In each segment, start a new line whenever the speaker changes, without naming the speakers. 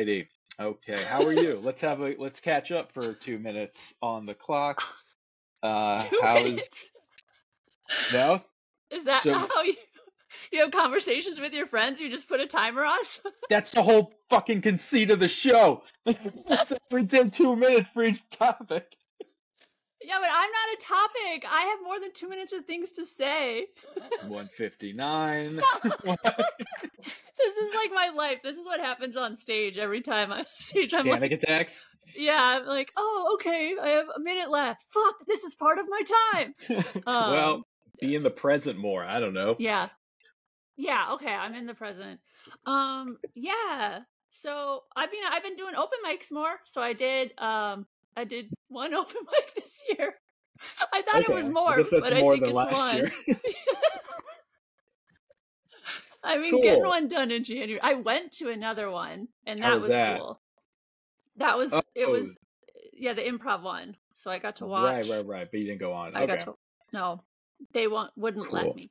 righty. Okay, how are you? let's have a let's catch up for two minutes on the clock. Uh,
Two
how is
minutes.
no?
Is that
so-
how you you have conversations with your friends? You just put a timer on.
That's the whole fucking conceit of the show. we did two minutes for each topic.
Yeah, but I'm not a topic. I have more than two minutes of things to say.
One fifty nine.
This is like my life. This is what happens on stage every time I'm on stage. I'm
Panic
like,
attacks.
yeah, I'm like, oh, okay, I have a minute left. Fuck, this is part of my time.
well,
Um,
be in the present more. I don't know.
Yeah. Yeah, okay, I'm in the present. Um, yeah. So I mean I've been doing open mics more. So I did um I did one open mic this year. I thought it was more,
I
but
more
I think it's one. I mean getting one done in January. I went to another one and that
was
was
that?
cool. That was it
Oh.
was yeah, the improv one. So I got to watch
Right, right, right. But you didn't go on.
I
okay.
got to no. They won't wouldn't let me.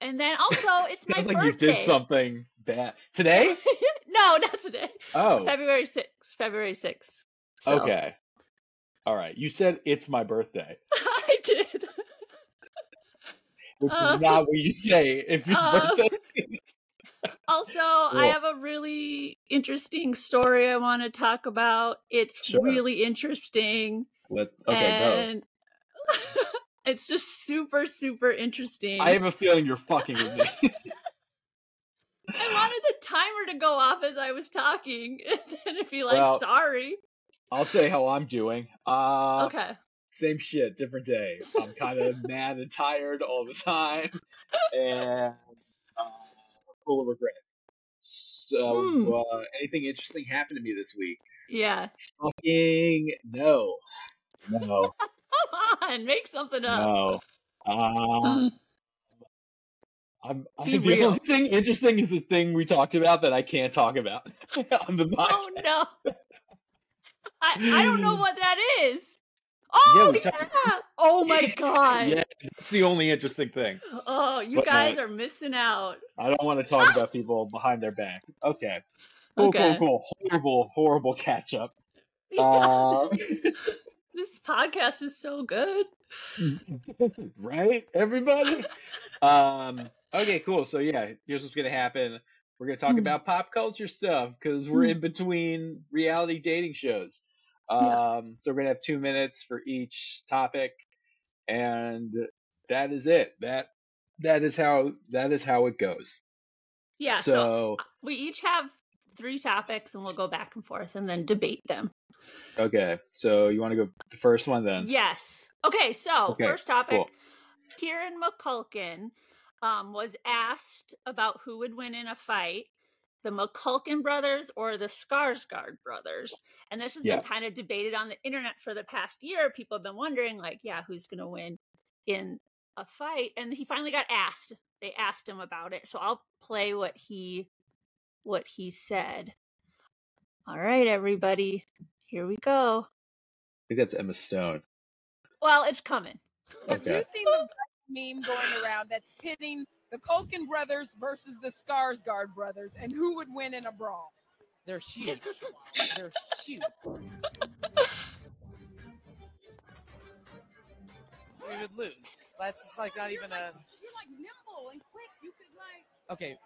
And then also it's my
like
birthday.
you did something bad today.
no, not today.
Oh,
February 6th. February 6th. So,
okay. All right. You said it's my birthday,
I did.
which
Uh,
is not what you say if your
uh,
birthday.
Also, I have a really interesting story I want to talk about. It's
Sure.
really interesting.
Let, okay,
and it's just super, super interesting.
I have a feeling you're fucking with me.
I wanted the timer to go off as I was talking, and then if you like,
Well,
sorry.
I'll say how I'm doing. Uh,
Okay.
Same shit, different day. I'm kind of mad and tired all the time, and uh, full of regret. So,
Hmm.
uh, anything interesting happened to me this week?
Yeah.
Fucking no, no,
Come on, make something up.
no. Uh, I'm, I
Be
think the
real.
only thing interesting is the thing we talked about that I can't talk about on the podcast.
Oh no. I, I don't know what that is. Oh
we
yeah. Oh my god.
Yeah, that's the only interesting thing.
Oh, you
But, uh,
guys are missing out.
I don't want to talk about people behind their back. Okay. Cool,
Okay.
cool, cool. Horrible, horrible catch up. Uh,
this podcast is so good.
right, everybody? Um, okay, cool. So, yeah, here's what's going to happen. We're going to talk
Hmm.
about pop culture stuff because we're
Hmm.
in between reality dating shows.
Yeah.
Um, so, we're going to have two minutes for each topic. And that is it. That that is how that is how it goes.
Yeah, so,
so
we each have three topics and we'll go back and forth and then debate them.
okay. So you want to go the first one then?
Yes. Okay, so
Okay,
first topic
cool.
Kieran McCulkin um, was asked about who would win in a fight, the McCulkin brothers or the Skarsgård brothers. And this has
Yeah.
been kind of debated on the internet for the past year. People have been wondering, like, yeah, who's going to win in a fight? And he finally got asked. They asked him about it. So I'll play what he what he said. All right, everybody. Here we go.
I think that's Emma Stone.
Well, it's coming.
Have
Okay.
you seen the meme going around that's pitting the Culkin brothers versus the Skarsgård brothers and who would win in a brawl?
They're huge. They're huge. We would lose. That's just like not even a.
You're like nimble and quick. You could like.
Okay,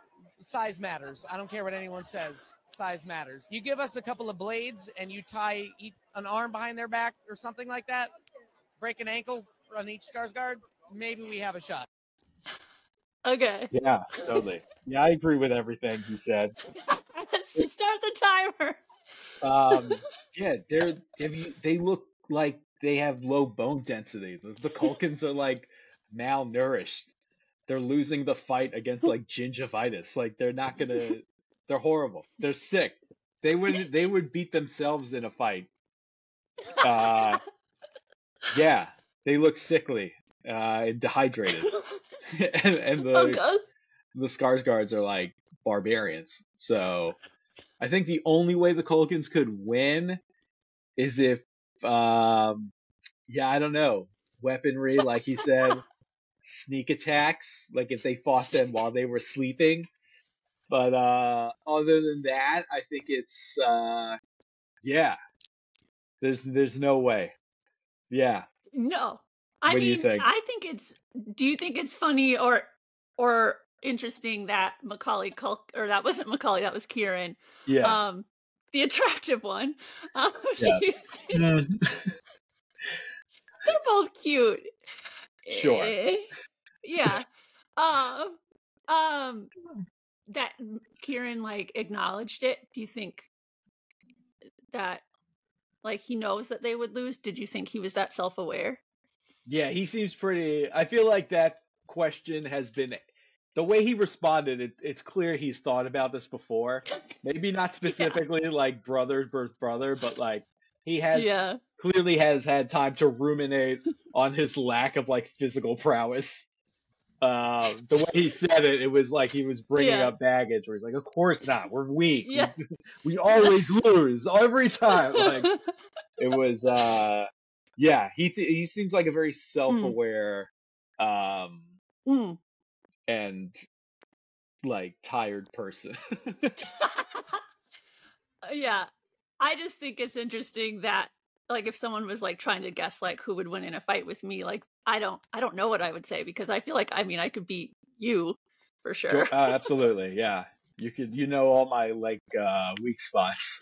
size matters. I don't care what anyone says. Size matters. You give us a couple of blades and you tie an arm behind their back or something like that, break an ankle on each Skarsgård, maybe we have a shot.
Okay.
Yeah, totally. Yeah, I agree with everything he said.
Let's start the timer.
Um, yeah, they're you, they look like they have low bone density. The, the Culkins are like malnourished. They're losing the fight against like gingivitis. Like they're not gonna. They're horrible. They're sick. They would they would beat themselves in a fight. Uh, yeah, they look sickly uh, and dehydrated, and, and the the Skarsgårds are like barbarians. So I think the only way the Culkins could win is if, um, yeah, I don't know, weaponry, like he said, sneak attacks, like if they fought them while they were sleeping. But uh, other than that, I think it's uh, yeah. There's there's no way. Yeah.
No. I
What do
mean,
you think?
I think it's do you think it's funny or or interesting that Macaulay Culk or that wasn't Macaulay, that was Kieran.
Yeah.
Um the attractive one. Um,
Yeah.
think-
Mm.
they're both cute.
Sure.
Eh, Yeah. Um um that Kieran like acknowledged it. Do you think that like he knows that they would lose? Did you think he was that self-aware?
Yeah, he seems pretty. I feel like that question has been the way he responded. It, it's clear he's thought about this before. Maybe not specifically like brother versus brother, but like he has
yeah.
clearly has had time to ruminate on his lack of like physical prowess. Um, the way he said it, it was like he was bringing
Yeah.
up baggage. Where he's like, "Of course not. We're weak.
Yeah.
We, we always lose every time." Like it was uh yeah he th- he seems like a very self-aware um
Mm.
and like tired person
yeah. I just think it's interesting that like if someone was like trying to guess like who would win in a fight with me, like I don't I don't know what I would say because I feel like I mean I could beat you for sure.
uh, absolutely yeah you could you know all my like uh weak spots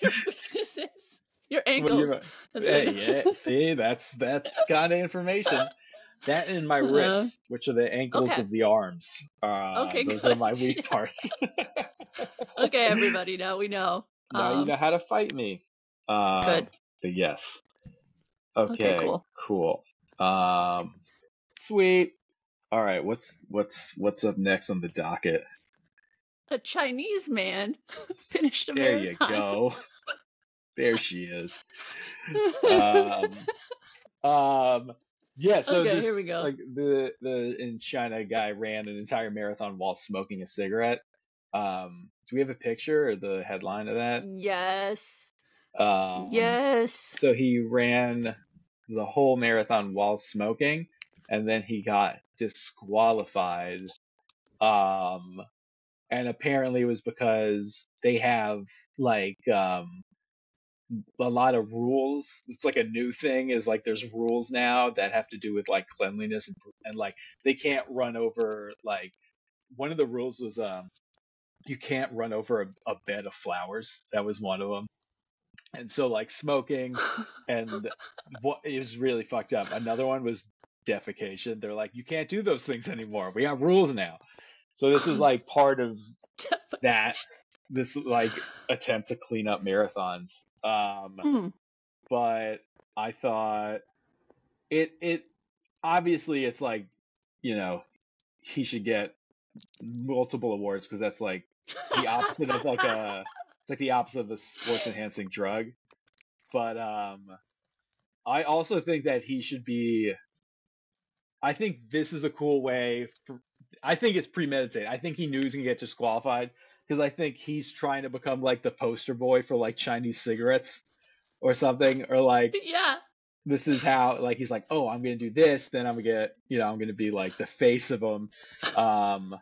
your weaknesses. Your
Well,
ankles. That's
hey, yeah see that's that's kind of information that and my
Uh,
wrists which are the ankles
okay.
of the arms uh
Okay,
those are my weak
Yeah.
parts
okay, everybody, now we know.
now you
Um,
know how to fight me um,
Good.
yes
Okay,
Okay,
cool.
cool. Um, sweet. All right, what's what's what's up next on the docket?
A Chinese man finished a
There you go. There she is. Um, um, yeah. So
Okay,
this,
here we go.
Like the the in China guy ran an entire marathon while smoking a cigarette. Um, do we have a picture or the headline of that?
yes.
Um,
yes.
So he ran the whole marathon while smoking, and then he got disqualified. Um, and apparently it was because they have like um a lot of rules. It's like a new thing is like there's rules now that have to do with like cleanliness and, and like they can't run over like one of the rules was um you can't run over a, a bed of flowers. That was one of them. And so like smoking and what is really fucked up. Another one was defecation. They're like, you can't do those things anymore. We got rules now. So this is like part of that. This like attempt to clean up marathons. Um,
Mm.
but I thought it it obviously it's like you know he should get multiple awards because that's like the opposite of like a it's like the opposite of a sports enhancing drug. But um I also think that he should be I think this is a cool way for I think it's premeditated. I think he knew he was gonna get disqualified because I think he's trying to become like the poster boy for like Chinese cigarettes or something, or like
yeah.
this is how like he's like, oh, I'm gonna do this, then I'm gonna get, you know, I'm gonna be like the face of them. Um,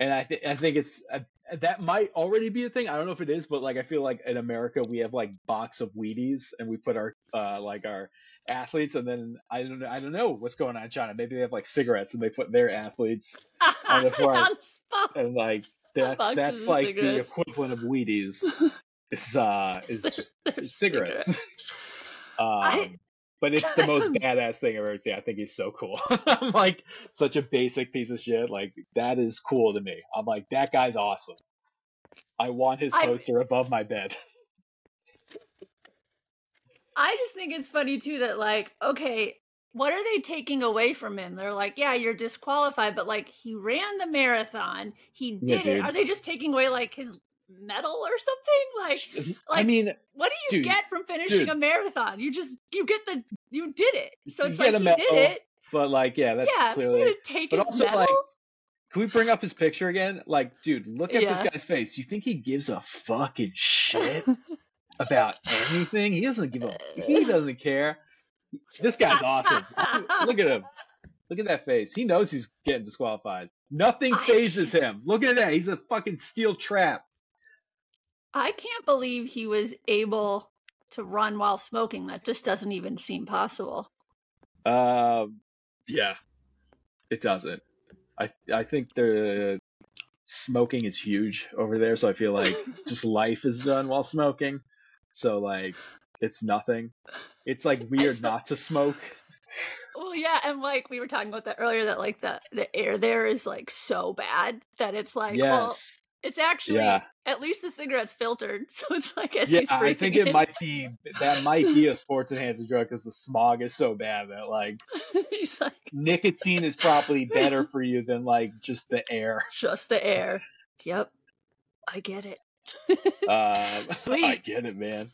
and I think I think it's uh, that might already be a thing. I don't know if it is, but like I feel like in America we have like box of Wheaties, and we put our uh like our athletes, and then I don't know, I don't know what's going on in China. Maybe they have like cigarettes, and they put their athletes, On the front. And like that's
Boxes
that's like
cigarettes.
the equivalent of Wheaties. Is uh is just cigarettes.
cigarettes.
um,
I-
but it's the most badass thing I've ever seen. I think he's so cool. I'm like such a basic piece of shit. Like that is cool to me. I'm like that guy's awesome. I want his
I-
poster above my bed.
I just think it's funny too that like, okay, what are they taking away from him? They're like, yeah, you're disqualified, but like he ran the marathon, he
Yeah,
did it. Are they just taking away like his medal or something? Like,
uh,
like I
mean,
what do you
Dude,
get from finishing
dude.
a marathon? You just you get the you did it. So it's like he
medal,
did it.
but like, yeah, that's
yeah,
clearly.
gonna take
but
his
also,
medal.
like, Can we bring up his picture again? Like, dude, look at
Yeah.
this guy's face. You think he gives a fucking shit about anything? He doesn't give a. He doesn't care. This guy's awesome. look at him. Look at that face. He knows he's getting disqualified. Nothing fazes him. Look at that. He's a fucking steel trap.
I can't believe he was able to run while smoking. That just doesn't even seem possible.
Um, yeah, it doesn't. I I think the smoking is huge over there, so I feel like just life is done while smoking. So like, it's nothing. It's like weird not to smoke.
Well, yeah, and like we were talking about that earlier, that like the the air there is like so bad that it's like,
yes.
well, it's actually
Yeah.
at least the cigarette's filtered, so it's like as
yeah,
he's
I think it
in,
might be that might be a sports enhancing drug because the smog is so bad that like
he's like
nicotine is probably better for you than like just the air.
just the air. Yep, I get it.
Um,
Sweet, I
get it, man.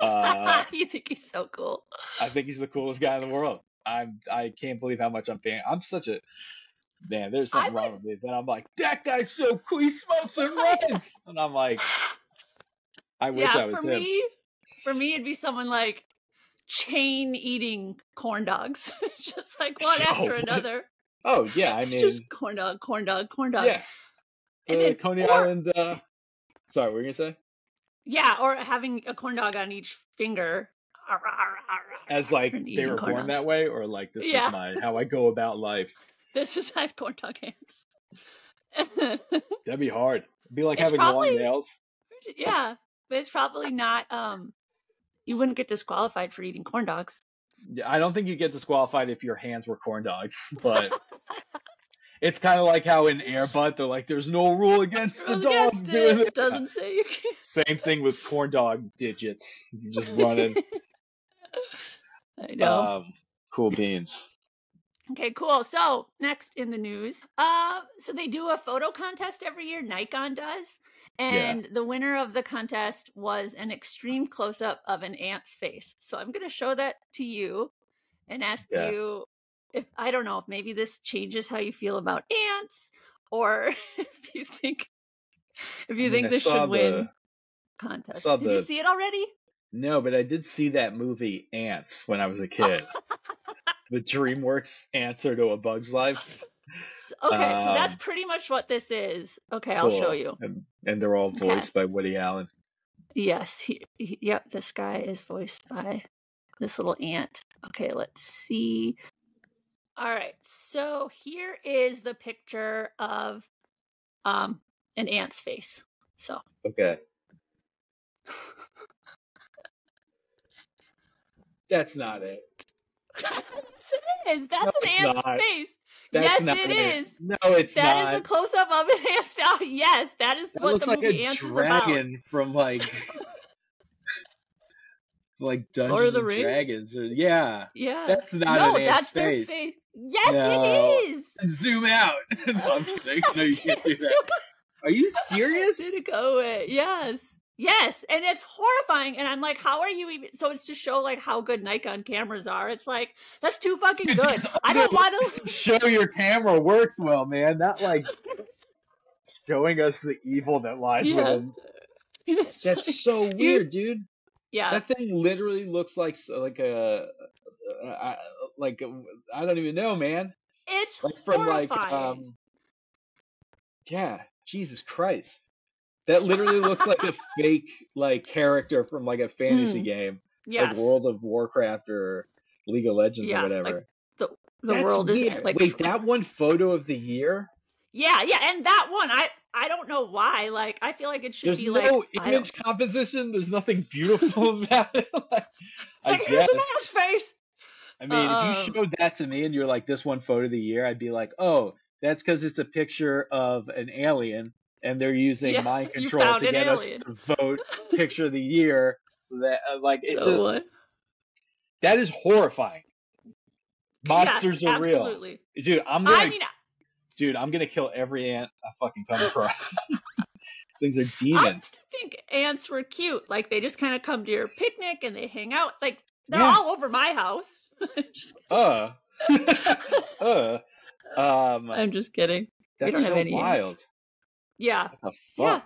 Uh,
you think he's so cool?
I think he's the coolest guy in the world. I'm I can't believe how much I'm fan. I'm such a man. There's something
I
wrong with me. Then I'm like, that guy's so cool. He smokes and runs, and I'm like, I wish
yeah,
I was
for
him.
me, for me, it'd be someone like chain eating corn dogs, just like one
Oh,
after
what?
another.
Oh yeah, I mean,
just corn dog, corn dog, corn dog.
yeah.
And
Uh,
then-
Coney
or-
Island. Uh, sorry, what were you gonna say?
Yeah, or having a corn dog on each finger.
As like they were born
dogs.
that way, or like this
Yeah.
is my how I go about life.
This is I have corn dog hands.
That'd be hard. It'd be like
It's
having
probably-
long nails.
yeah, but it's probably not. Um, you wouldn't get disqualified for eating corn dogs.
Yeah, I don't think you get disqualified if your hands were corn dogs, but it's kind of like how in Air Bud they're like, "There's no rule against the dog
against
doing
it
it."
doesn't say you can't.
Same thing with corn dog digits. You just running.
I know.
um, cool beans.
Okay, cool. So next in the news, uh, so they do a photo contest every year. Nikon does, and the winner of the contest was an extreme close up of an ant's face. So I'm going to show that to you and ask
Yeah.
you if I don't know if maybe this changes how you feel about ants, or if you think if you
I mean,
think
I
this should win contest. Did you see it already?
No, but I did see that movie Antz when I was a kid. the DreamWorks answer to A Bug's Life.
Okay, so that's
Um,
pretty much what this is. Okay, I'll show you.
And, and they're all
Okay.
voiced by Woody Allen.
Yes, he, he, yep, this guy is voiced by this little ant. Okay, let's see. All right, so here is the picture of um an ant's face. So
Okay. That's not it.
yes, it is. That's
No,
an
it's
ant's
not.
face.
That's
yes,
not
it is.
No, it's
That is
not.
the close up of an ant's face. Yes, that is
that
what
looks
the
like
movie
a
Ants is about.
dragon from like like Dungeons
Lord of the
and
Rings?
Dragons. Or, yeah,
Yeah.
that's not
no,
an ant's
that's their
face.
face. Yes,
No.
it is.
Zoom out. no, I'm kidding. No, you can't do that. Are you serious?
Did it go away? Yes. Yes. And it's horrifying. And I'm like, how are you even so it's to show like how good Nikon cameras are. It's like, that's too fucking good. I don't want to
Show your camera works well, man. Not like showing us the evil that lies
Yeah.
within. That's so weird, dude.
yeah.
That thing literally looks like like a uh, uh, like I don't even know, man.
It's
Like from like
horrifying.
um yeah, Jesus Christ. That literally looks like a fake like character from like a fantasy
Mm.
game,
yes.
like World of Warcraft or League of Legends
Yeah,
or
like
whatever.
the
That's
world is
weird.
like
Wait, that one photo of the year?
Yeah, yeah, and that one I I don't know why. Like I feel like it should
There's
be
no
like I don't-
image composition. There's nothing beautiful about it. like, I
It's like, here's
guess.
a man's face.
I mean, if you showed that to me and you're like, this one photo of the year, I'd be like, oh, that's because it's a picture of an alien and they're using
Yeah,
mind control to get us to vote picture of the year. So that, uh, like, it
so
just,
what?
that is horrifying. Monsters
yes,
are real. Dude, I'm gonna,
I mean,
dude, I'm gonna kill every ant I fucking come across. Things are demons.
I used to think ants were cute. Like they just kind of come to your picnic and they hang out. Like they're
Yeah.
all over my house.
Uh. uh. Um,
I'm just kidding.
that's
don't have
so
any ants.
wild.
Yeah,
What the
Yeah.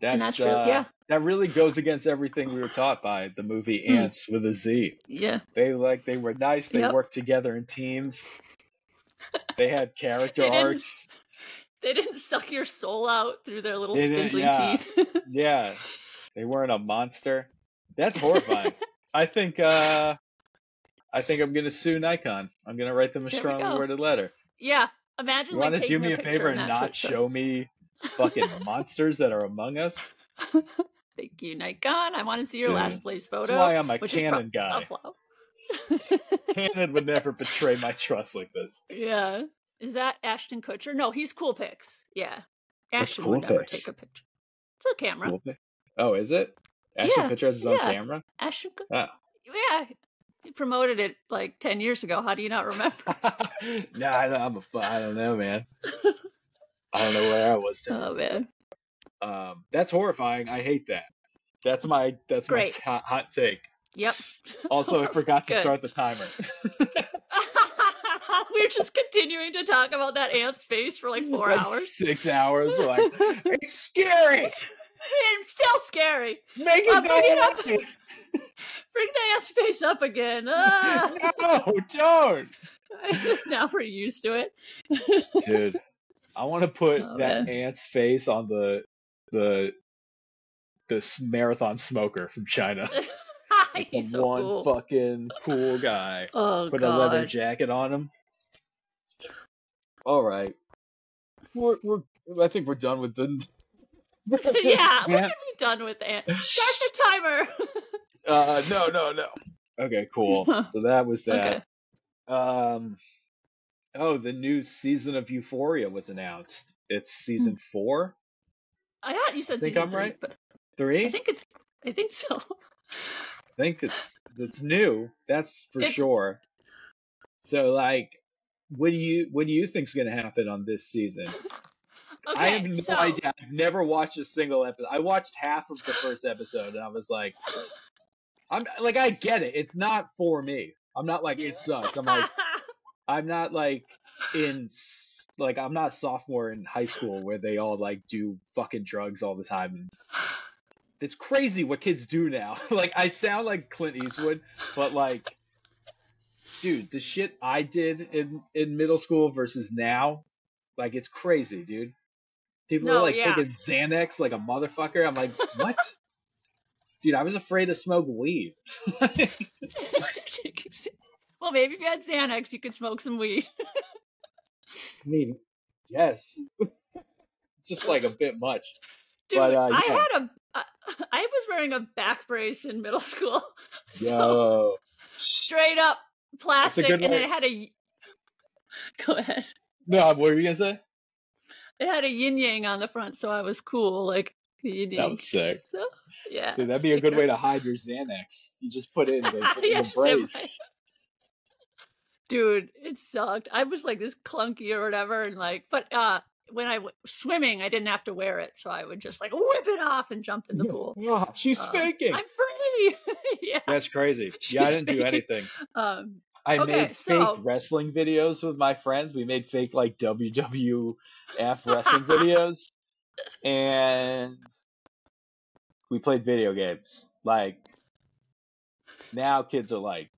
That's,
And that's
uh,
yeah.
That really goes against everything we were taught by the movie
Hmm.
Ants with a Z.
yeah.
They like they were nice. They
Yep.
worked together in teams. They had character
They didn't,
arcs.
they didn't suck your soul out through their little
They
spindly
yeah.
teeth.
Yeah, they weren't a monster. That's horrifying. I think. uh I think I'm gonna sue Nikon. I'm gonna write them a
There
strongly worded letter.
yeah, imagine
You
like
want to do me a favor
and
not
show-
me fucking monsters that are among us?
Thank you, Nikon. I want to see your
Dude,
last place
That's
photo.
why I'm a
which is pro-
Canon guy. Canon would never betray my trust like this.
yeah. Is that Ashton Kutcher? No, he's Coolpix. Yeah. Ashton
Cool
would never
Pics?
take a picture. It's a camera.
Cool. Oh, is it? Ashton
Yeah,
Kutcher has his own camera.
Ashton Kutcher.
Oh.
Ah. Yeah. Promoted it like 10 years ago. How do you not remember?
no, I don't, I'm a, I don't know, man. I don't know where I was. Today.
oh, man.
Um, that's horrifying. I hate that. That's my that's
Great.
my hot, hot take.
Yep.
Also, I forgot to
Good.
start the timer.
We're just continuing to talk about that ant's face for like four
Like
hours.
Six hours. Like, it's scary.
it's still scary.
Make
Uh,
it
bring
go
Bring the ant's face up again. Ah.
No, don't.
now we're used to it.
Dude, I want to put
Oh,
that
man.
ant's face on the the the marathon smoker from China. Like the
He's so
one
cool.
fucking cool guy.
oh
Put
god.
a leather jacket on him. All right, we're we're. I think we're done with the.
yeah, we're
Yeah.
gonna be done with ant. Start the timer.
Uh, no, no, no. Okay, cool. So that was that.
okay.
Um, oh, the new season of Euphoria was announced. It's season four,
I thought you said
Think
season
I'm
three,
right?
but
three.
I think it's. I think so.
I think it's it's new. That's for
It's-
sure. So, like, what do you what do you think's gonna happen on this season?
Okay,
I have no
so,
idea. I've never watched a single episode. I watched half of the first episode, and I was like, I'm like, I get it. It's not for me. I'm not like it sucks. I'm like, I'm not like in like I'm not a sophomore in high school where they all like do fucking drugs all the time. And it's crazy what kids do now. like I sound like Clint Eastwood, but like, dude, the shit I did in in middle school versus now, like it's crazy, dude. People are like
yeah.
taking Xanax like a motherfucker. I'm like, what? Dude, I was afraid to smoke weed.
well, maybe if you had Xanax, you could smoke some weed.
I mean, yes. Just like a bit much.
Dude,
But, uh,
I
yeah.
had a. I I was wearing a back brace in middle school, so
Yo.
straight up plastic, and
way-
it had a. Go ahead.
No, what were you gonna say?
It had a yin yang on the front, so I was cool, like yin
That
yang.
was sick.
So yeah,
Dude, that'd be a good way to hide your Xanax. You just put it in the, the brace.
Dude, it sucked. I was like this clunky or whatever, and like, but uh, when I w- swimming, I didn't have to wear it, so I would just like whip it off and jump in the pool.
Oh, she's
Um,
faking.
I'm free. yeah.
That's crazy.
She's
yeah, I didn't do anything.
Um,
I
Okay,
made
so-
fake wrestling videos with my friends. We made fake like WWF wrestling videos, and we played video games. Like now, kids are like,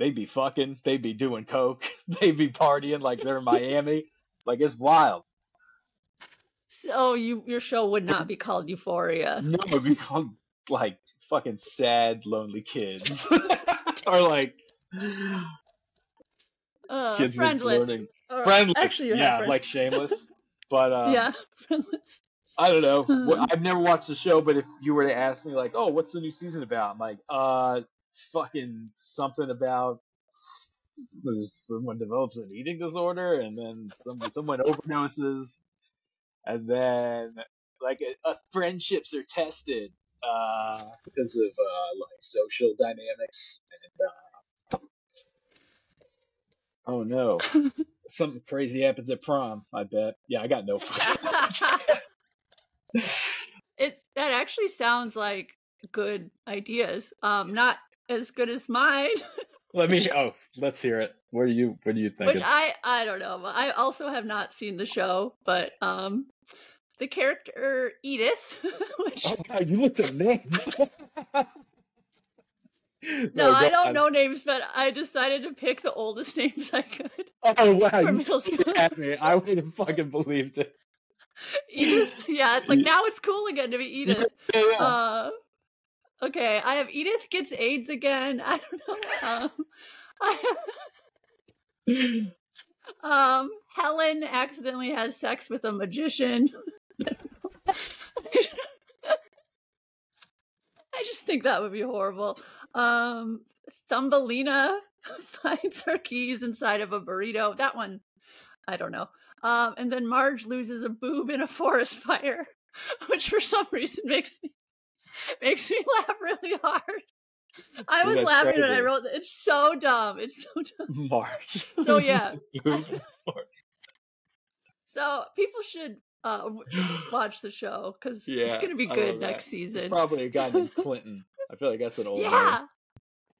they'd be fucking, they'd be doing coke, they'd be partying like they're in Miami. Like it's wild.
so you your show would not be called Euphoria.
No, we become like fucking sad, lonely kids, or like
Uh,
kids
friendless. Or-
friendless.
Actually,
yeah, like shameless. But um,
yeah, friendless.
I don't know.
Hmm.
I've never watched the show, but if you were to ask me, like, oh, what's the new season about? I'm like, uh, it's fucking something about someone develops an eating disorder, and then some someone overdoses, and then like uh, uh, friendships are tested uh, because of uh, like social dynamics and. Uh, Oh no! Something crazy happens at prom. I bet. Yeah, I got no.
it that actually sounds like good ideas. Um, not as good as mine,
Let me. Oh, let's hear it. What are you? What are you
which
thinking?
I I don't know. I also have not seen the show, but um, the character Edith, which
Oh, wow, you looked at me.
No, I don't
on.
know names, but I decided to pick the oldest names I could.
Oh wow, you
middle
just
school.
had me. I would have fucking believed it.
Edith. Yeah, it's like now it's cool again to be Edith.
Yeah, yeah.
Uh, okay, I have Edith gets AIDS again. I don't know. Um, I have, um, Helen accidentally has sex with a magician. I just think that would be horrible. Um, Thumbelina finds her keys inside of a burrito. That one, I don't know. Um, and then Marge loses a boob in a forest fire, which for some reason makes me makes me laugh really hard. I
See,
was laughing when I wrote. It's so dumb. It's so dumb.
Marge.
So, yeah. So people should uh, watch the show because
Yeah,
it's going to be good
love that.
next
It's
season.
probably a guy named Clinton. I feel like that's an old name.
yeah,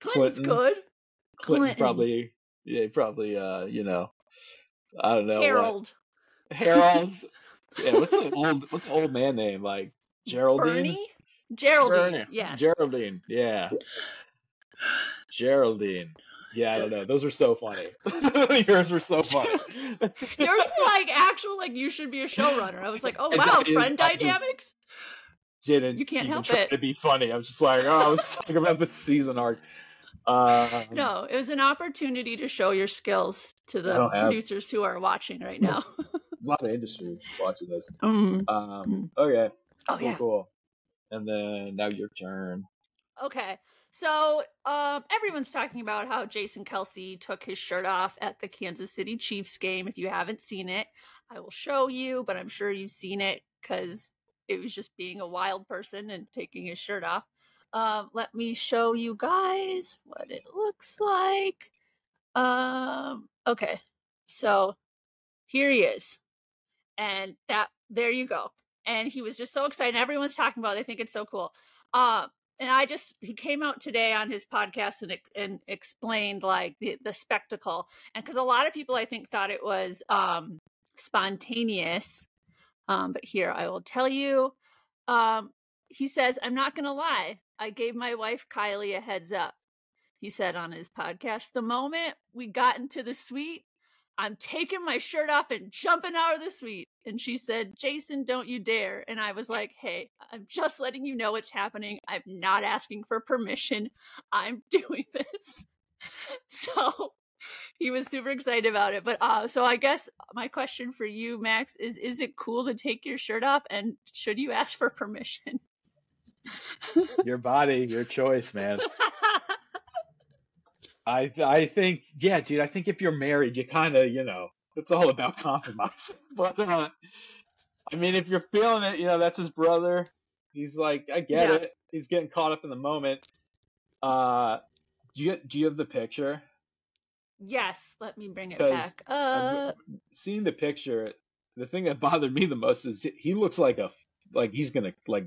Clinton's
Clinton.
good.
Clinton
Clinton.
probably, yeah, probably, uh, you know, I don't know. what-
Harold,
Harold's. Yeah, what's the old what's the old man name like? Geraldine.
Bernie, Geraldine.
Bernie.
Yes.
Geraldine. Yeah. Geraldine. Yeah, I don't know. Those are so funny. Yours were so funny.
Yours were like actual, like you should be a showrunner. I was like, oh wow,
that is-
friend
I
dynamics.
Didn't
You can't
even
help
try
it.
to be funny. I was just like, oh, I was talking about the season arc. Um,
No, it was an opportunity to show your skills to the
don't have-
producers who are watching right now.
a lot of industry watching this.
Mm.
Um, okay,
Oh
cool,
yeah.
cool. And then now your turn.
Okay. So um, everyone's talking about how Jason Kelce took his shirt off at the Kansas City Chiefs game. If you haven't seen it, I will show you, but I'm sure you've seen it because it was just being a wild person and taking his shirt off. Um, let me show you guys what it looks like. Um, okay. So here he is. And that there you go. And he was just so excited. Everyone's talking about it. They think it's so cool. Um, and I just he came out today on his podcast and and explained like the the spectacle and because a lot of people I think thought it was um spontaneous um but here I will tell you um he says I'm not going to lie I gave my wife Kylie a heads up he said on his podcast the moment we got into the suite I'm taking my shirt off and jumping out of the suite. And she said, Jason, don't you dare. And I was like, hey, I'm just letting you know what's happening. I'm not asking for permission. I'm doing this. So he was super excited about it. But uh, so I guess my question for you, Max, is is it cool to take your shirt off? And should you ask for permission?
Your body, your choice, man. I I think yeah, dude. I think if you're married, you kind of you know it's all about compromise. but uh, I mean, if you're feeling it, you know that's his brother. He's like, I get
Yeah.
it. He's getting caught up in the moment. Uh, do you do you have the picture?
yes, let me bring it back. Uh,
Seeing the picture, the thing that bothered me the most is he looks like a like he's gonna like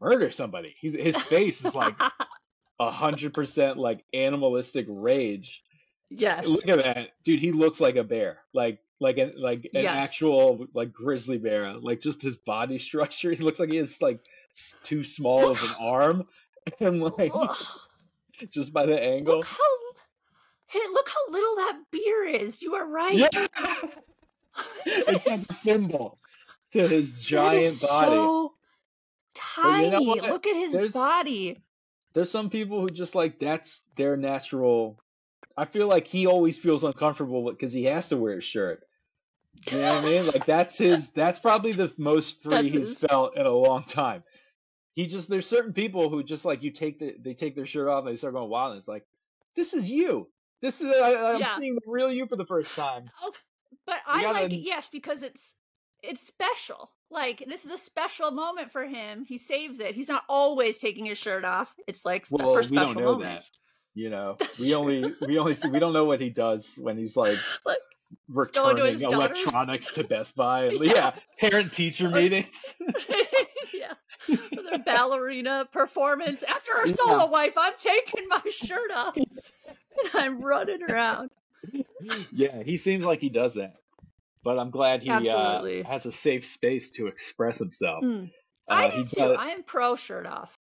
murder somebody. He's his face is like a hundred percent like animalistic rage.
yes.
Look at that, dude. He looks like a bear, like like an like an
Yes.
actual like grizzly bear. Like just his body structure. He looks like he is like too small of an arm, and like just by the angle.
Look how hey, look how little that beer is. You are right.
Yeah, it's a symbol to his giant body.
So
But you know
tiny. Look at his
There's-
body.
There's some people who just like that's their natural. I feel like he always feels uncomfortable because he has to wear a shirt. You know what I mean? Like that's his. That's probably the most free
That's
he's
his-
felt in a long time. He just there's certain people who just like you take the they take their shirt off and they start going wild and it's like this is you. This is I, I'm
Yeah.
seeing the real you for the first time.
Oh, but I
gotta-
like it, yes, because it's it's special. Like this is a special moment for him. He saves it. He's not always taking his shirt off. It's like
Well,
for
we
special
don't know
moments.
You know,
That's
we only we only see we don't know what he does when he's like
Like, to
returning
his
electronics to Best Buy.
Yeah.
yeah. parent teacher meetings.
yeah. Their ballerina performance. After
Yeah.
solo wife, I'm taking my shirt off. And I'm running around.
yeah, he seems like he does that. But I'm glad he uh, has a safe space to express himself.
Mm.
Uh,
I do too. I am pro shirt off.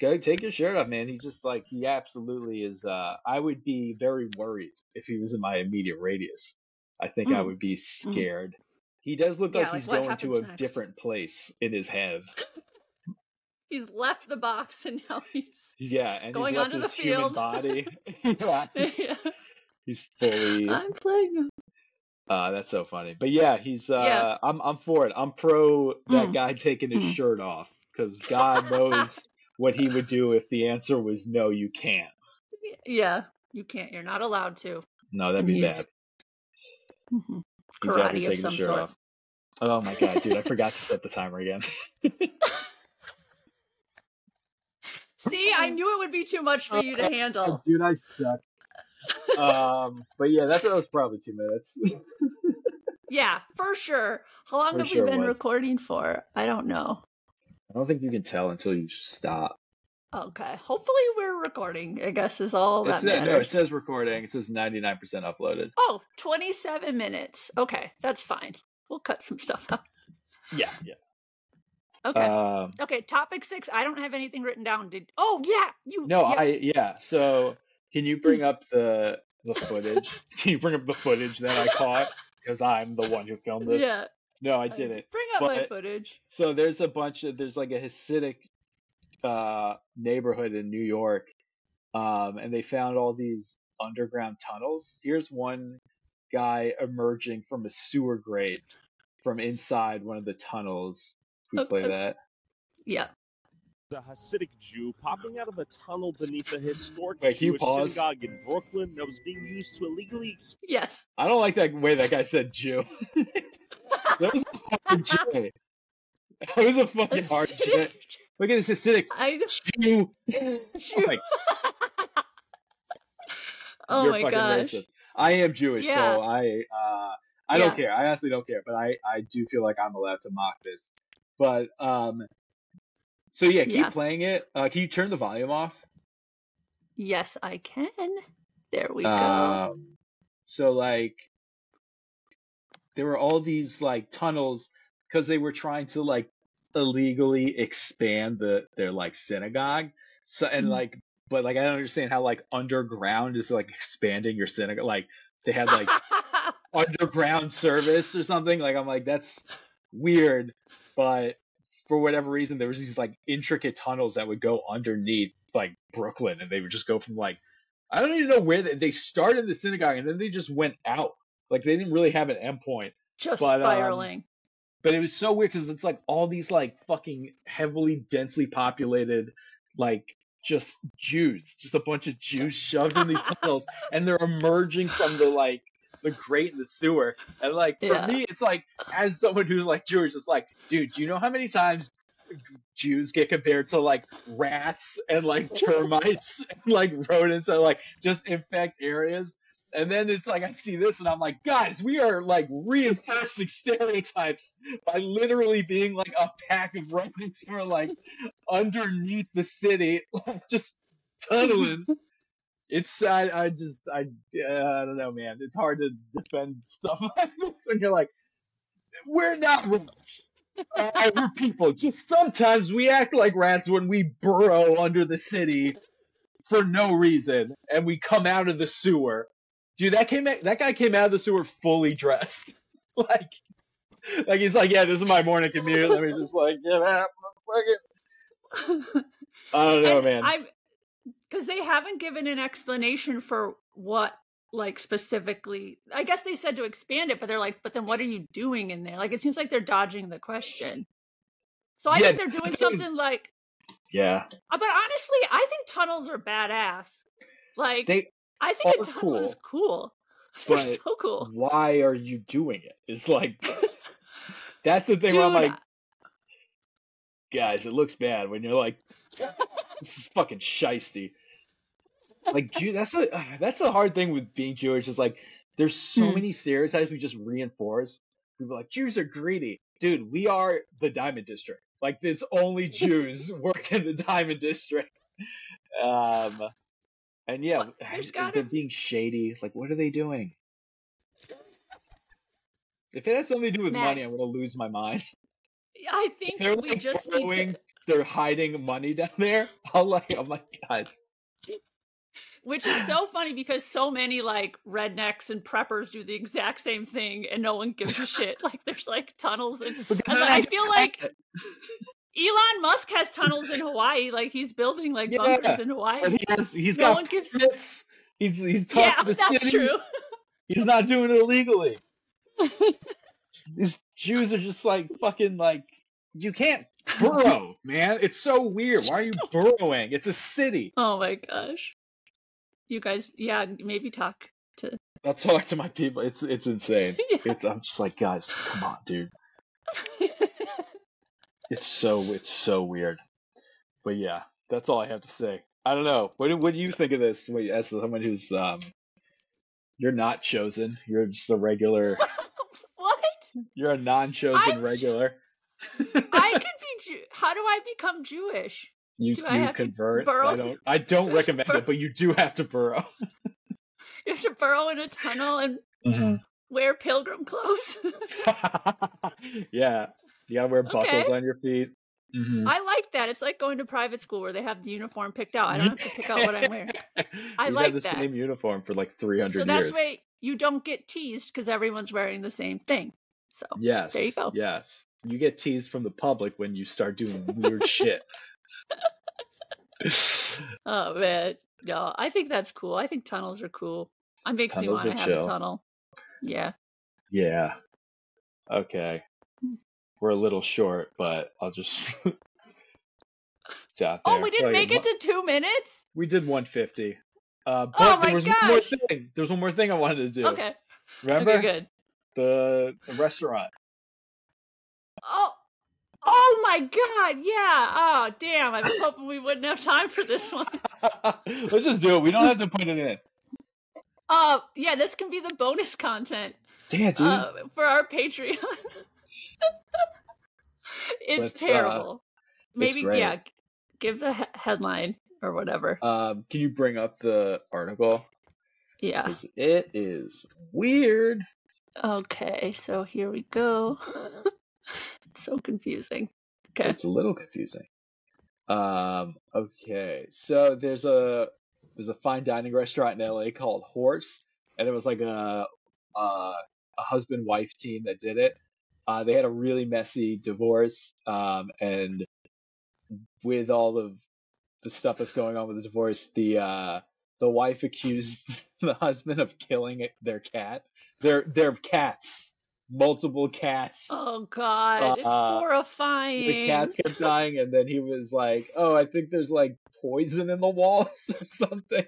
go take your shirt off, man. He's just like he absolutely is. Uh, I would be very worried if he was in my immediate radius. I think I
Mm.
would be scared. He does look
Yeah,
like
like,
he's going to a
next?
different place in his head.
He's left the box and now he's
Yeah, and
Going
he's
onto the field.
body. yeah,
yeah.
he's fully.
I'm playing him.
Uh, that's so funny. But yeah, he's. Uh,
Yeah.
I'm. I'm for it. I'm pro that
Mm.
guy taking his
Mm.
shirt off because God knows what he would do if the answer was no, you can't.
Yeah, you can't. You're not allowed to.
No, that'd
And
be
he's-
bad.
Mhm.
He's out
Karate of some
his shirt
sort.
off. Oh my god, dude! I forgot to set the timer again.
See, I knew it would be too much for you to handle.
dude, I suck. Um, but yeah, that, that was probably two minutes.
Yeah, for sure. How long
For
have
sure
we been recording for? I don't know.
I don't think you can tell until you stop.
Okay. Hopefully we're recording, I guess is all
It's,
that
no, it says recording. It says ninety nine percent uploaded.
oh, 27 minutes. Okay, that's fine. We'll cut some stuff out.
Yeah, yeah.
Okay.
Um,
okay, topic 6. I don't have anything written down. Did Oh, yeah. You
no,
yeah.
I yeah. So can you bring up the the footage? can you bring up the footage that I caught? Because I'm the one who filmed this.
Yeah.
No, I didn't.
Bring up my footage.
So there's a bunch of there's like a Hasidic uh, neighborhood in New York, um, and they found all these underground tunnels. Here's one guy emerging from a sewer grate from inside one of the tunnels. We play that?
Yeah.
A Hasidic Jew popping out of a tunnel beneath a historic
Wait,
Jewish synagogue in Brooklyn that was being used to illegally ex-
Yes.
I don't like that way that guy said Jew. that was a hard J. That was a fucking hard J.
Acidic-
Look at this Hasidic
I
Jew.
Jew.
Oh my
oh
You're
my
fucking
gosh.
racist. I am Jewish,
Yeah.
so I uh, I
Yeah.
don't care. I honestly don't care, but I I do feel like I'm allowed to mock this. But um, so yeah, keep
Yeah.
playing it. Uh, can you turn the volume off?
Yes, I can. There we go.
Um, so like, there were all these like tunnels because they were trying to like illegally expand the their like synagogue. So and
Mhm.
like, but like I don't understand how like underground is like expanding your synagogue. Like they had like underground service or something. Like I'm like that's weird, but for whatever reason there was these like intricate tunnels that would go underneath like Brooklyn, and they would just go from like I don't even know where they, they started the synagogue and then they just went out. Like they didn't really have an endpoint,
Just
but, um,
spiraling.
but it was so weird because it's like all these like fucking heavily densely populated like just Jews, just a bunch of Jews shoved in these tunnels, and they're emerging from the like the grate in the sewer. And like for
Yeah.
me, it's like as someone who's like Jewish, it's like, dude, do you know how many times Jews get compared to like rats and like termites and like rodents that like just infect areas? And then it's like I see this and I'm like, guys, we are like reinforcing stereotypes by literally being like a pack of rodents who are like underneath the city, like just tunneling. It's I, I just I uh, I don't know, man. It's hard to defend stuff like this when you're like, we're not rats. Uh, we're people. Just sometimes we act like rats when we burrow under the city for no reason, and we come out of the sewer. Dude, that came out, that guy came out of the sewer fully dressed, like, like he's like, yeah, this is my morning commute. Let me just like get out, motherfucker. I don't know,
And
man.
I'm because they haven't given an explanation for what like specifically i guess they said to expand it but they're like but then what are you doing in there like it seems like they're dodging the question so i
Yeah,
think they're doing something like
yeah,
uh, but honestly i think tunnels are badass like
they.
i think a tunnel is cool they're so cool
Why are you doing it? It's like that's the thing where I'm like, guys, it looks bad when you're like, this is fucking shisty. Like, Jew, that's a that's a hard thing with being Jewish. Is like, there's so
Hmm.
many stereotypes we just reinforce. People are like Jews are greedy, dude. We are the Diamond District. Like, there's only Jews work in the Diamond District. Um, and yeah?
There's
they're being shady. Like, what are they doing? If it has something to do with money, I'm gonna lose my mind.
i think
They're
we
like
just need to
they're hiding money down there. I'm like, I'm like, guys,
Which is so funny because so many like rednecks and preppers do the exact same thing and no one gives a shit. Like there's like tunnels and And
then
I feel like. Elon Musk has tunnels in Hawaii. Like he's building like
Yeah,
bunkers in
and
Hawaii.
he has, he's
No
got
one gives-
permits. He's he's
Yeah,
to the
that's
city.
true.
He's not doing it illegally. These Jews are just like fucking like you can't burrow, man. It's so weird. Why are you burrowing? It's a city.
Oh my gosh. You guys, yeah, maybe talk to.
I'll talk to my people. It's it's insane.
Yeah.
It's I'm just like, guys, come on, dude. It's so it's so weird. But yeah, that's all I have to say. I don't know. What do, what do you think of this? Wait, as someone who's um, you're not chosen. You're just a regular.
what?
You're a non-chosen
I'm-
regular.
I could be Jew. How do I become Jewish?
You
Do
you convert. I don't. I don't recommend
bur-
it, but you do have to burrow.
You have to burrow in a tunnel and wear pilgrim clothes.
yeah, you gotta wear buckles
Okay.
on your feet. Mhm.
I like that. It's like going to private school where they have the uniform picked out. I don't have to pick out what I'm wearing. I
We've
like
had the
that.
same uniform for like 300
So that's
years.
way you don't get teased because everyone's wearing the same thing. So
Yes.
There you go.
Yes. You get teased from the public when you start doing weird shit.
Oh man, no, I think that's cool. I think tunnels are cool. It makes me want to have
chill.
a tunnel. Yeah.
Yeah. Okay. We're a little short, but I'll just stop
Oh, we didn't
Like,
make it to two minutes.
We did 150. Uh, but
Oh my
there was one more
gosh.
thing. There's one more thing I wanted to do.
Okay.
Remember
Okay. Good.
the the restaurant?
My god. Yeah. Oh damn. I was hoping we wouldn't have time for this one.
Let's just do it. We don't have to put it in.
Uh. Yeah. This can be the bonus content.
Damn, dude.
uh, for our Patreon. it's
Let's, uh,
terrible. Maybe
great.
yeah, give the he- headline or whatever.
um, can you bring up the article?
yeah.
it is weird.
Okay, so here we go. it's so confusing. Okay.
It's a little confusing. Um, okay, so there's a there's a fine dining restaurant in LA called Horse, and it was like a a, a husband wife team that did it. Uh, they had a really messy divorce, um, and with all of the stuff that's going on with the divorce, the uh, the wife accused the husband of killing their cat. Their their cats, multiple cats.
Oh god, it's
Uh,
horrifying.
the cats kept dying, and then he was like, "Oh, I think there's like poison in the walls or something."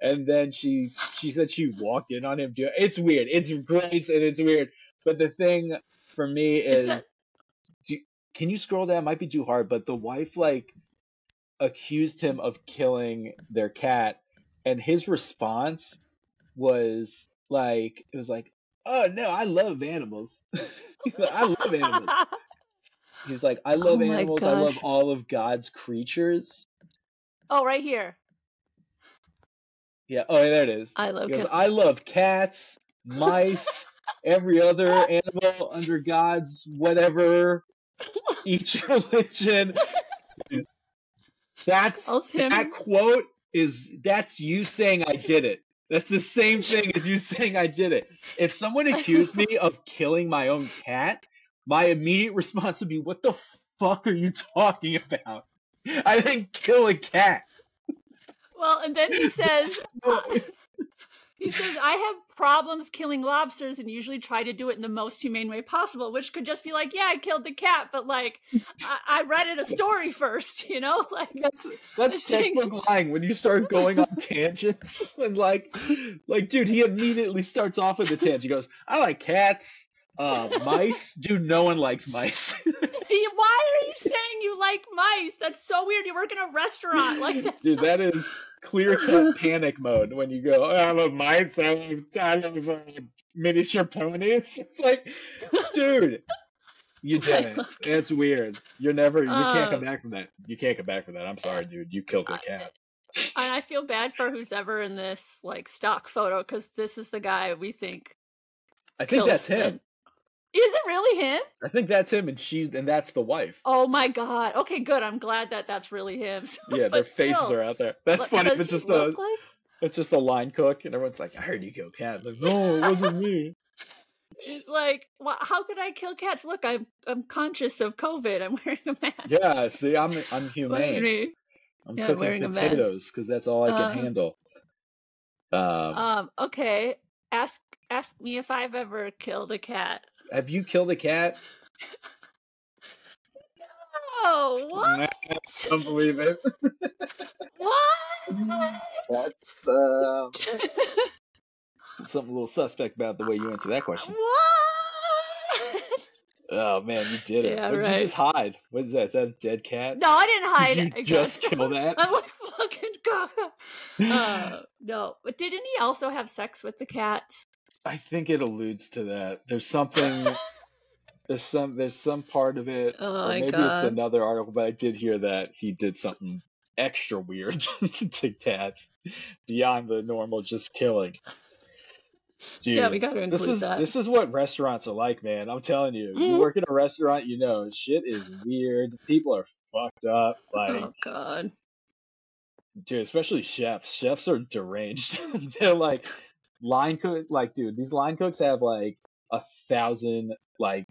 And then she she said she walked in on him. Do it's weird. It's gross and it's weird. But the thing for me
Is
is,
that-
do, can you scroll down? It might be too hard, but the wife like accused him of killing their cat, and his response was like, "It was like." Oh no, I love animals. Like, I love animals. He's like, I love
Oh
animals. I love all of God's creatures.
oh, right here.
Yeah. Oh, there it is.
I love
goes, I love cats, mice, every other animal under God's whatever, each religion. That's that quote is that's you saying I did it. That's the same thing as you saying I did it. If someone accused me of killing my own cat, my immediate response would be, "What the fuck are you talking about? I didn't kill a cat."
Well, and then he says he says I have problems killing lobsters and usually try to do it in the most humane way possible, which could just be like, yeah, I killed the cat, but like I, I read it a story first, you know, like
That's that's textbook lying. When you start going on tangents and like like dude he immediately starts off with a tangent. He goes, I like cats, uh mice. Dude, no one likes mice.
Why are you saying you like mice? That's so weird. You work in a restaurant. Like that's
dude,
so-
that is clear cut panic mode when you go, oh, I love mice, I love, I love uh, miniature ponies. It's like, dude, you did it. It's weird. You're never you can't come
Uh,
back from that. You can't come back from that. I'm sorry, dude. You killed a cat.
and I feel bad for who's ever in this like stock photo because this is the guy we think
I think that's him.
Is it really him?
I think that's him, and she's and that's the wife.
Oh my god. Okay, good. I'm glad that that's really him.
Yeah, their faces
still,
are out there. That's funny. It's just a
like?
it's just a line cook, and everyone's like, "I heard you kill cat." Like, no, it wasn't me.
He's like, well, how could I kill cats? Look, I'm I'm conscious of COVID. I'm wearing a mask.
Yeah, see, I'm I'm humane.
me.
I'm
Yeah,
cooking potatoes because that's all I can
Uh,
handle. Um,
Um. Okay. Ask ask me if I've ever killed a cat.
Have you killed a cat?
Oh, what?
Nah, I don't believe it.
What?
That's uh, something a little suspect about the way you answer that question.
what?
Oh man, you did it.
Yeah,
what did
right.
you just hide? What is that? Is that a dead cat?
No, I didn't hide.
Did you
I
just
guess.
kill that?
I'm like fucking god. Uh, no, but didn't he also have sex with the cats?
I think it alludes to that. There's something. there's some. There's some part of it.
Oh
maybe
God.
it's another article, but I did hear that he did something extra weird to cats beyond the normal just killing. Dude,
yeah, we got to
this
include
is
that.
this is what restaurants are like, man. I'm telling you. You
Mhm.
work in a restaurant, you know, shit is weird. People are fucked up. Like,
oh god.
dude, especially chefs. Chefs are deranged. They're like line cook. Like, dude, these line cooks have like a thousand like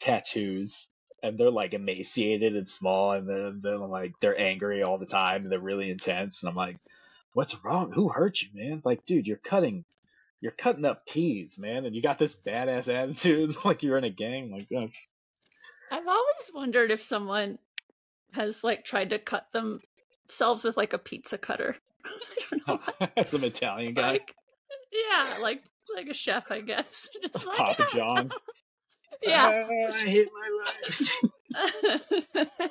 tattoos, and they're like emaciated and small, and then they're like they're angry all the time, and they're really intense. And I'm like, what's wrong? Who hurt you, man? Like, dude, you're cutting. You're cutting up peas, man, and you got this badass attitude, like you're in a gang. Like, oh,
I've always wondered if someone has like tried to cut themselves with like a pizza cutter. I don't know.
some Italian guy,
Like, yeah, like like a chef, I guess. Just like,
Papa John.
Yeah.
"Ah, I hate my life.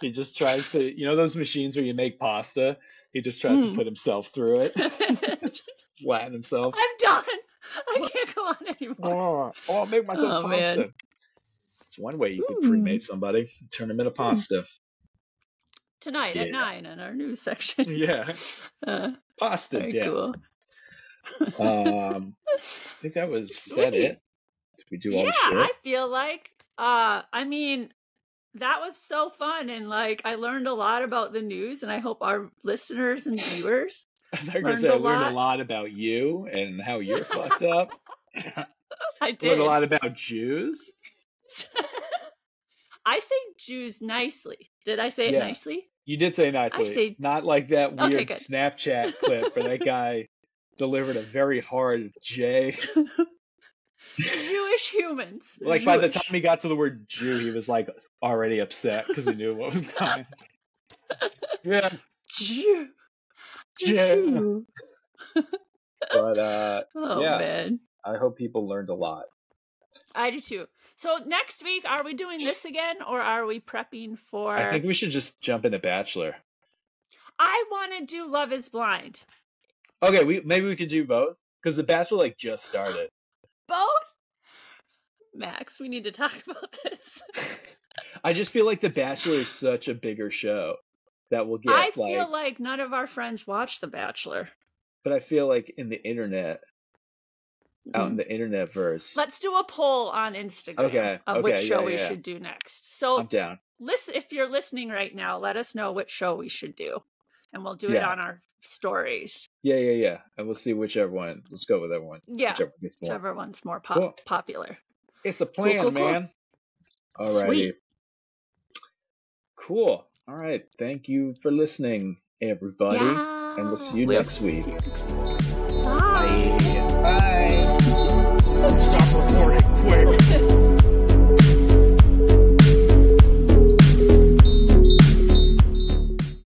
He just tries to, you know, those machines where you make pasta. He just tries to
Mm.
put himself through it, flatten himself.
I'm done. I can't go on anymore.
Oh, oh, I'll make myself
Oh,
pasta.
man.
It's one way you could
Mm.
cremate somebody, turn them into pasta.
Tonight at nine in our news section.
Yeah,
Uh,
pasta death.
cool.
Um, I think that was is that it. Did we do all
yeah, I feel like uh I mean that was so fun and like I learned a lot about the news and I hope our listeners and viewers learned
say
a
I learned
lot.
a lot about you and how you're fucked up.
I did learned
a lot about Jews.
I say Jews nicely. Did I say it nicely?
You did say nicely,
say-
not like that weird
good.
Snapchat clip where that guy delivered a very hard J.
Jewish humans.
Like by the time he got to the word Jew, he was like already upset because he knew what was coming. yeah,
Jew. Jew.
but uh,
Oh
Yeah.
man.
I hope people learned a lot.
I do too. So next week, are we doing this again, or are we prepping for?
I think we should just jump into Bachelor.
I want to do Love Is Blind.
Okay, we maybe we could do both because the Bachelor like just started.
Both. Max, we need to talk about this.
I just feel like the Bachelor is such a bigger show that will get
I
like,
feel like none of our friends watch The Bachelor.
but I feel like in the internet, out
Mm.
in the internet verse,
Let's do a poll on Instagram
Okay,
of
okay,
which show
yeah,
we
yeah.
should do next. So
I'm down.
listen if you're listening right now let us know which show we should do and we'll do it on our stories
Yeah, yeah, yeah. And we'll see whichever one. Let's go with that one.
yeah
Whichever one gets more.
whichever one's more pop-
Cool.
popular
It's a plan,
cool, cool.
man. Alrighty.
Sweet.
Cool. All right. Thank you for listening, everybody.
yeah
And we'll see you
We'll
next week.
Bye.
Bye. Stop recording quick.